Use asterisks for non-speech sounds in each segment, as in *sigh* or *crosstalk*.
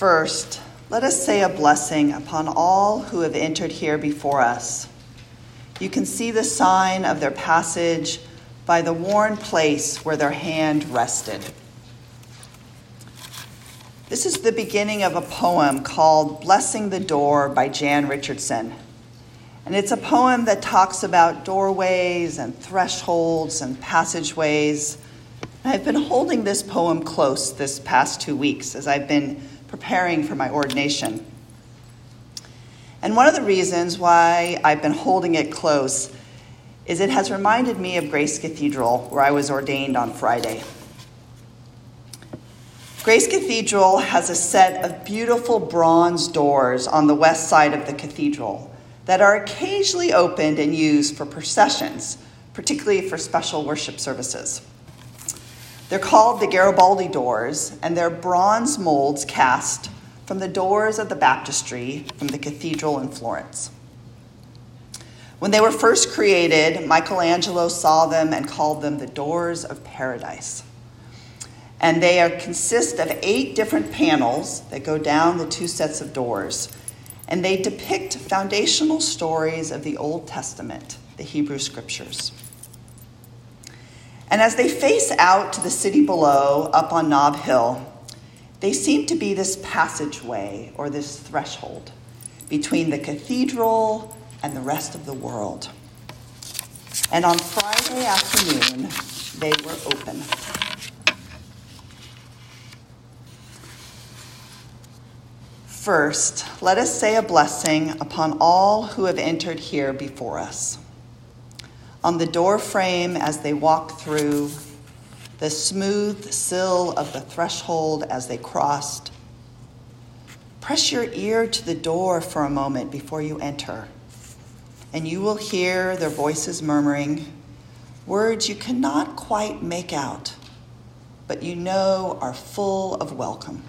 First, let us say a blessing upon all who have entered here before us. You can see the sign of their passage by the worn place where their hand rested. This is the beginning of a poem called Blessing the Door by Jan Richardson. And it's a poem that talks about doorways and thresholds and passageways. I've been holding this poem close this past two weeks as I've been preparing for my ordination. And one of the reasons why I've been holding it close is it has reminded me of Grace Cathedral, where I was ordained on Friday. Grace Cathedral has a set of beautiful bronze doors on the west side of the cathedral that are occasionally opened and used for processions, particularly for special worship services. They're called the Ghiberti doors, and they're bronze molds cast from the doors of the baptistry from the cathedral in Florence. When they were first created, Michelangelo saw them and called them the doors of paradise. And they are, consist of eight different panels that go down the two sets of doors. And they depict foundational stories of the Old Testament, the Hebrew scriptures. And as they face out to the city below, up on Nob Hill, they seem to be this passageway or this threshold between the cathedral and the rest of the world. And on Friday afternoon, they were open. First, let us say a blessing upon all who have entered here before us. On the door frame as they walk through, the smooth sill of the threshold as they crossed. Press your ear to the door for a moment before you enter, and you will hear their voices murmuring words you cannot quite make out, but you know are full of welcome.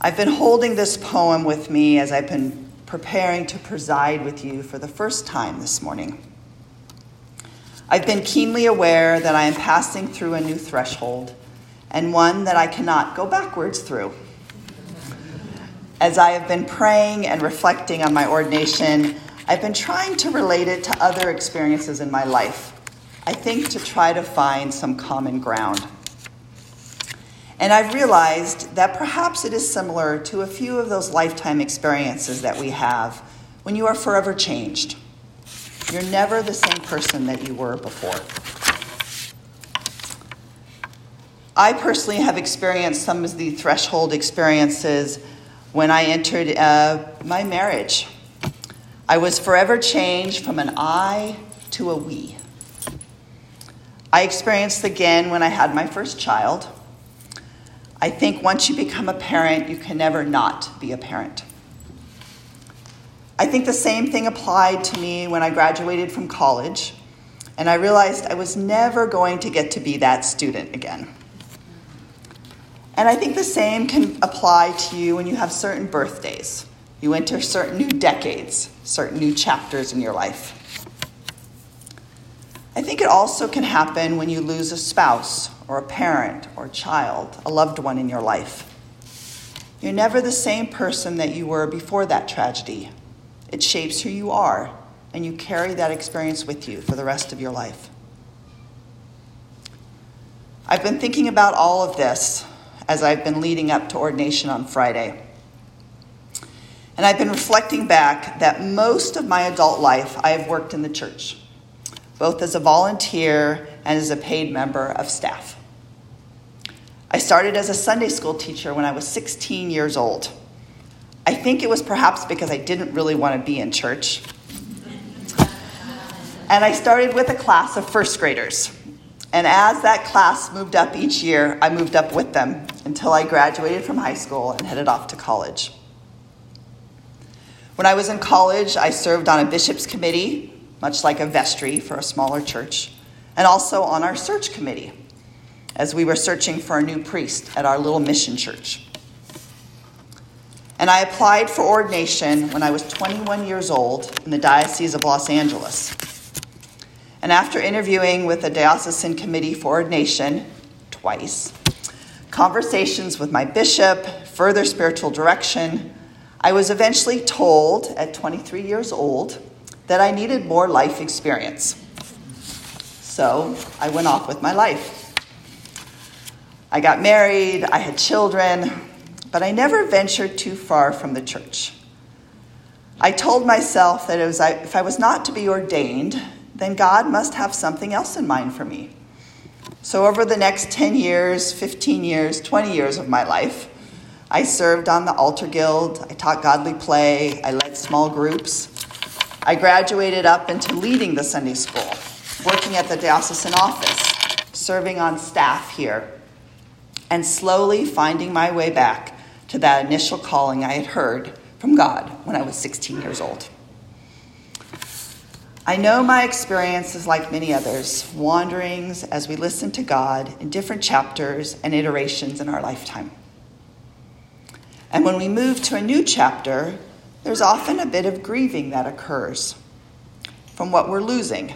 I've been holding this poem with me as I've been preparing to preside with you for the first time this morning. I've been keenly aware that I am passing through a new threshold and one that I cannot go backwards through. As I have been praying and reflecting on my ordination, I've been trying to relate it to other experiences in my life. I think to try to find some common ground. And I've realized that perhaps it is similar to a few of those lifetime experiences that we have when you are forever changed. You're never the same person that you were before. I personally have experienced some of the threshold experiences when I entered uh, my marriage. I was forever changed from an I to a we. I experienced again when I had my first child I think once you become a parent, you can never not be a parent. I think the same thing applied to me when I graduated from college, and I realized I was never going to get to be that student again. And I think the same can apply to you when you have certain birthdays. You enter certain new decades, certain new chapters in your life. I think it also can happen when you lose a spouse or a parent or a child, a loved one in your life. You're never the same person that you were before that tragedy. It shapes who you are, and you carry that experience with you for the rest of your life. I've been thinking about all of this as I've been leading up to ordination on Friday. And I've been reflecting back that most of my adult life I have worked in the church, both as a volunteer and as a paid member of staff. I started as a Sunday school teacher when I was 16 years old. I think it was perhaps because I didn't really want to be in church. And I started with a class of first graders. And as that class moved up each year, I moved up with them until I graduated from high school and headed off to college. When I was in college, I served on a bishop's committee, much like a vestry for a smaller church and also on our search committee as we were searching for a new priest at our little mission church. And I applied for ordination when I was 21 years old in the Diocese of Los Angeles. And after interviewing with the diocesan committee for ordination twice, conversations with my bishop, further spiritual direction, I was eventually told at 23 years old that I needed more life experience. So I went off with my life. I got married, I had children, but I never ventured too far from the church. I told myself that was, if I was not to be ordained, then God must have something else in mind for me. So, over the next 10 years, 15 years, 20 years of my life, I served on the altar guild, I taught godly play, I led small groups. I graduated up into leading the Sunday school, working at the diocesan office, serving on staff here, and slowly finding my way back to that initial calling I had heard from God when I was 16 years old. I know my experience is like many others, wanderings as we listen to God in different chapters and iterations in our lifetime. And when we move to a new chapter, there's often a bit of grieving that occurs from what we're losing,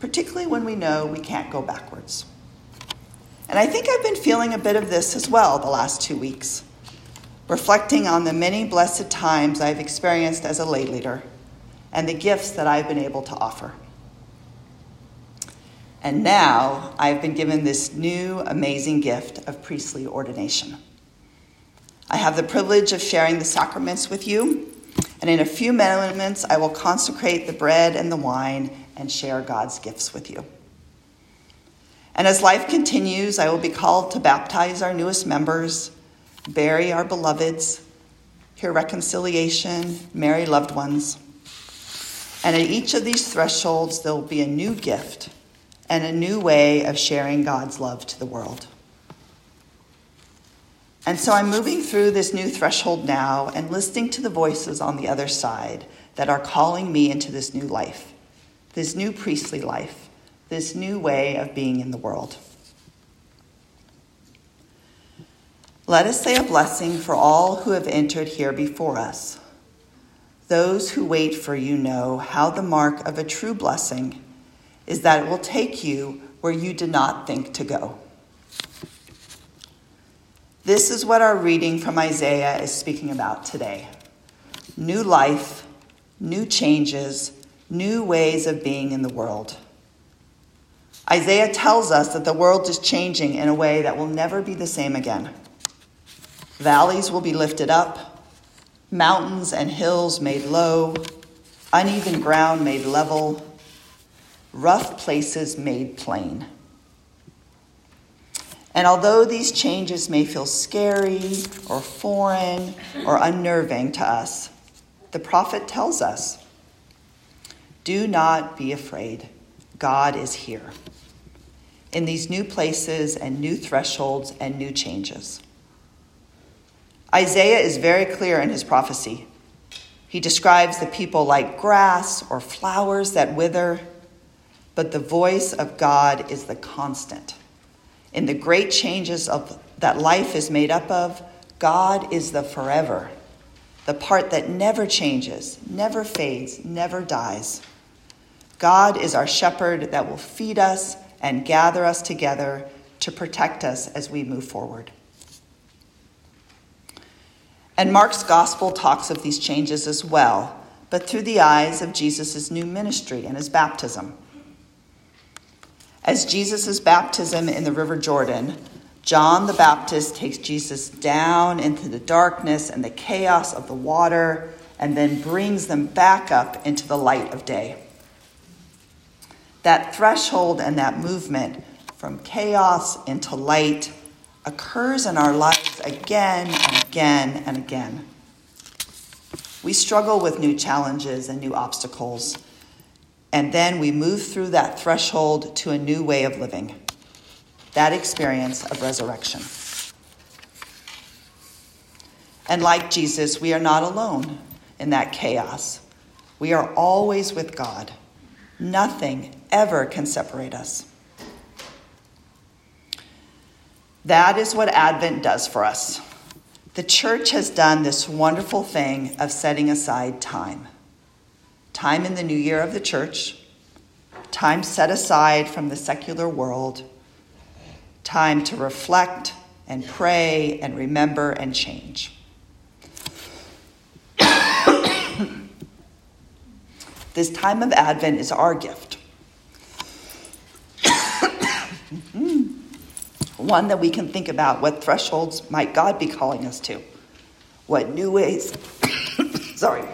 particularly when we know we can't go backwards. And I think I've been feeling a bit of this as well the last two weeks, reflecting on the many blessed times I've experienced as a lay leader and the gifts that I've been able to offer. And now I've been given this new amazing gift of priestly ordination. I have the privilege of sharing the sacraments with you, and in a few moments I will consecrate the bread and the wine and share God's gifts with you. And as life continues, I will be called to baptize our newest members, bury our beloveds, hear reconciliation, marry loved ones. And at each of these thresholds, there will be a new gift and a new way of sharing God's love to the world. And so I'm moving through this new threshold now and listening to the voices on the other side that are calling me into this new life, this new priestly life, this new way of being in the world. Let us say a blessing for all who have entered here before us those who wait for you know how the mark of a true blessing is that it will take you where you did not think to go. This is what our reading from Isaiah is speaking about today new life, new changes, new ways of being in the world. Isaiah tells us that the world is changing in a way that will never be the same again. Valleys will be lifted up, mountains and hills made low, uneven ground made level, rough places made plain. And although these changes may feel scary or foreign or unnerving to us, the prophet tells us do not be afraid. God is here in these new places and new thresholds and new changes. Isaiah is very clear in his prophecy. He describes the people like grass or flowers that wither, but the voice of God is the constant. In the great changes of that life is made up of, God is the forever, the part that never changes, never fades, never dies. God is our shepherd that will feed us and gather us together to protect us as we move forward. And Mark's gospel talks of these changes as well, but through the eyes of Jesus' new ministry and his baptism. As Jesus' baptism in the River Jordan, John the Baptist takes Jesus down into the darkness and the chaos of the water and then brings them back up into the light of day. That threshold and that movement from chaos into light occurs in our lives again and again and again. We struggle with new challenges and new obstacles, and then we move through that threshold to a new way of living, that experience of resurrection. And like Jesus, we are not alone in that chaos. We are always with God. Nothing ever can separate us. That is what Advent does for us. The church has done this wonderful thing of setting aside time. Time in the new year of the church, time set aside from the secular world, time to reflect, and pray and remember and change. *coughs* this time of Advent is our gift. *coughs* One that we can think about what thresholds might God be calling us to? What new ways, *coughs* sorry,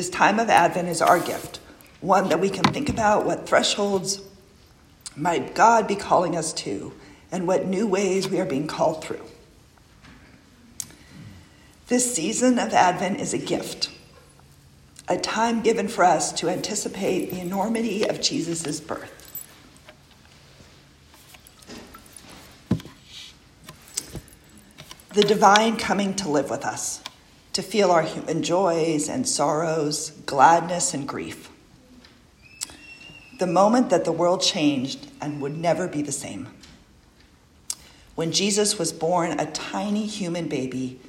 This time of Advent is our gift, one that we can think about what thresholds might God be calling us to and what new ways we are being called through. This season of Advent is a gift, a time given for us to anticipate the enormity of Jesus' birth. The divine coming to live with us to feel our human joys and sorrows, gladness and grief. The moment that the world changed and would never be the same. When Jesus was born a tiny human baby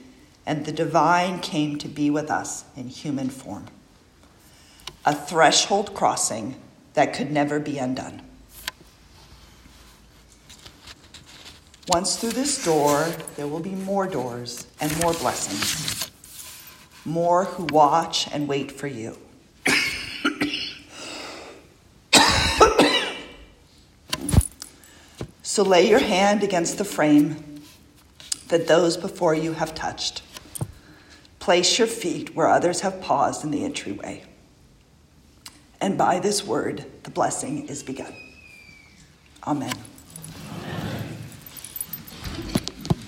and the divine came to be with us in human form. A threshold crossing that could never be undone. Once through this door, there will be more doors and more blessings more who watch and wait for you. *coughs* so lay your hand against the frame that those before you have touched. Place your feet where others have paused in the entryway. And by this word, the blessing is begun. Amen.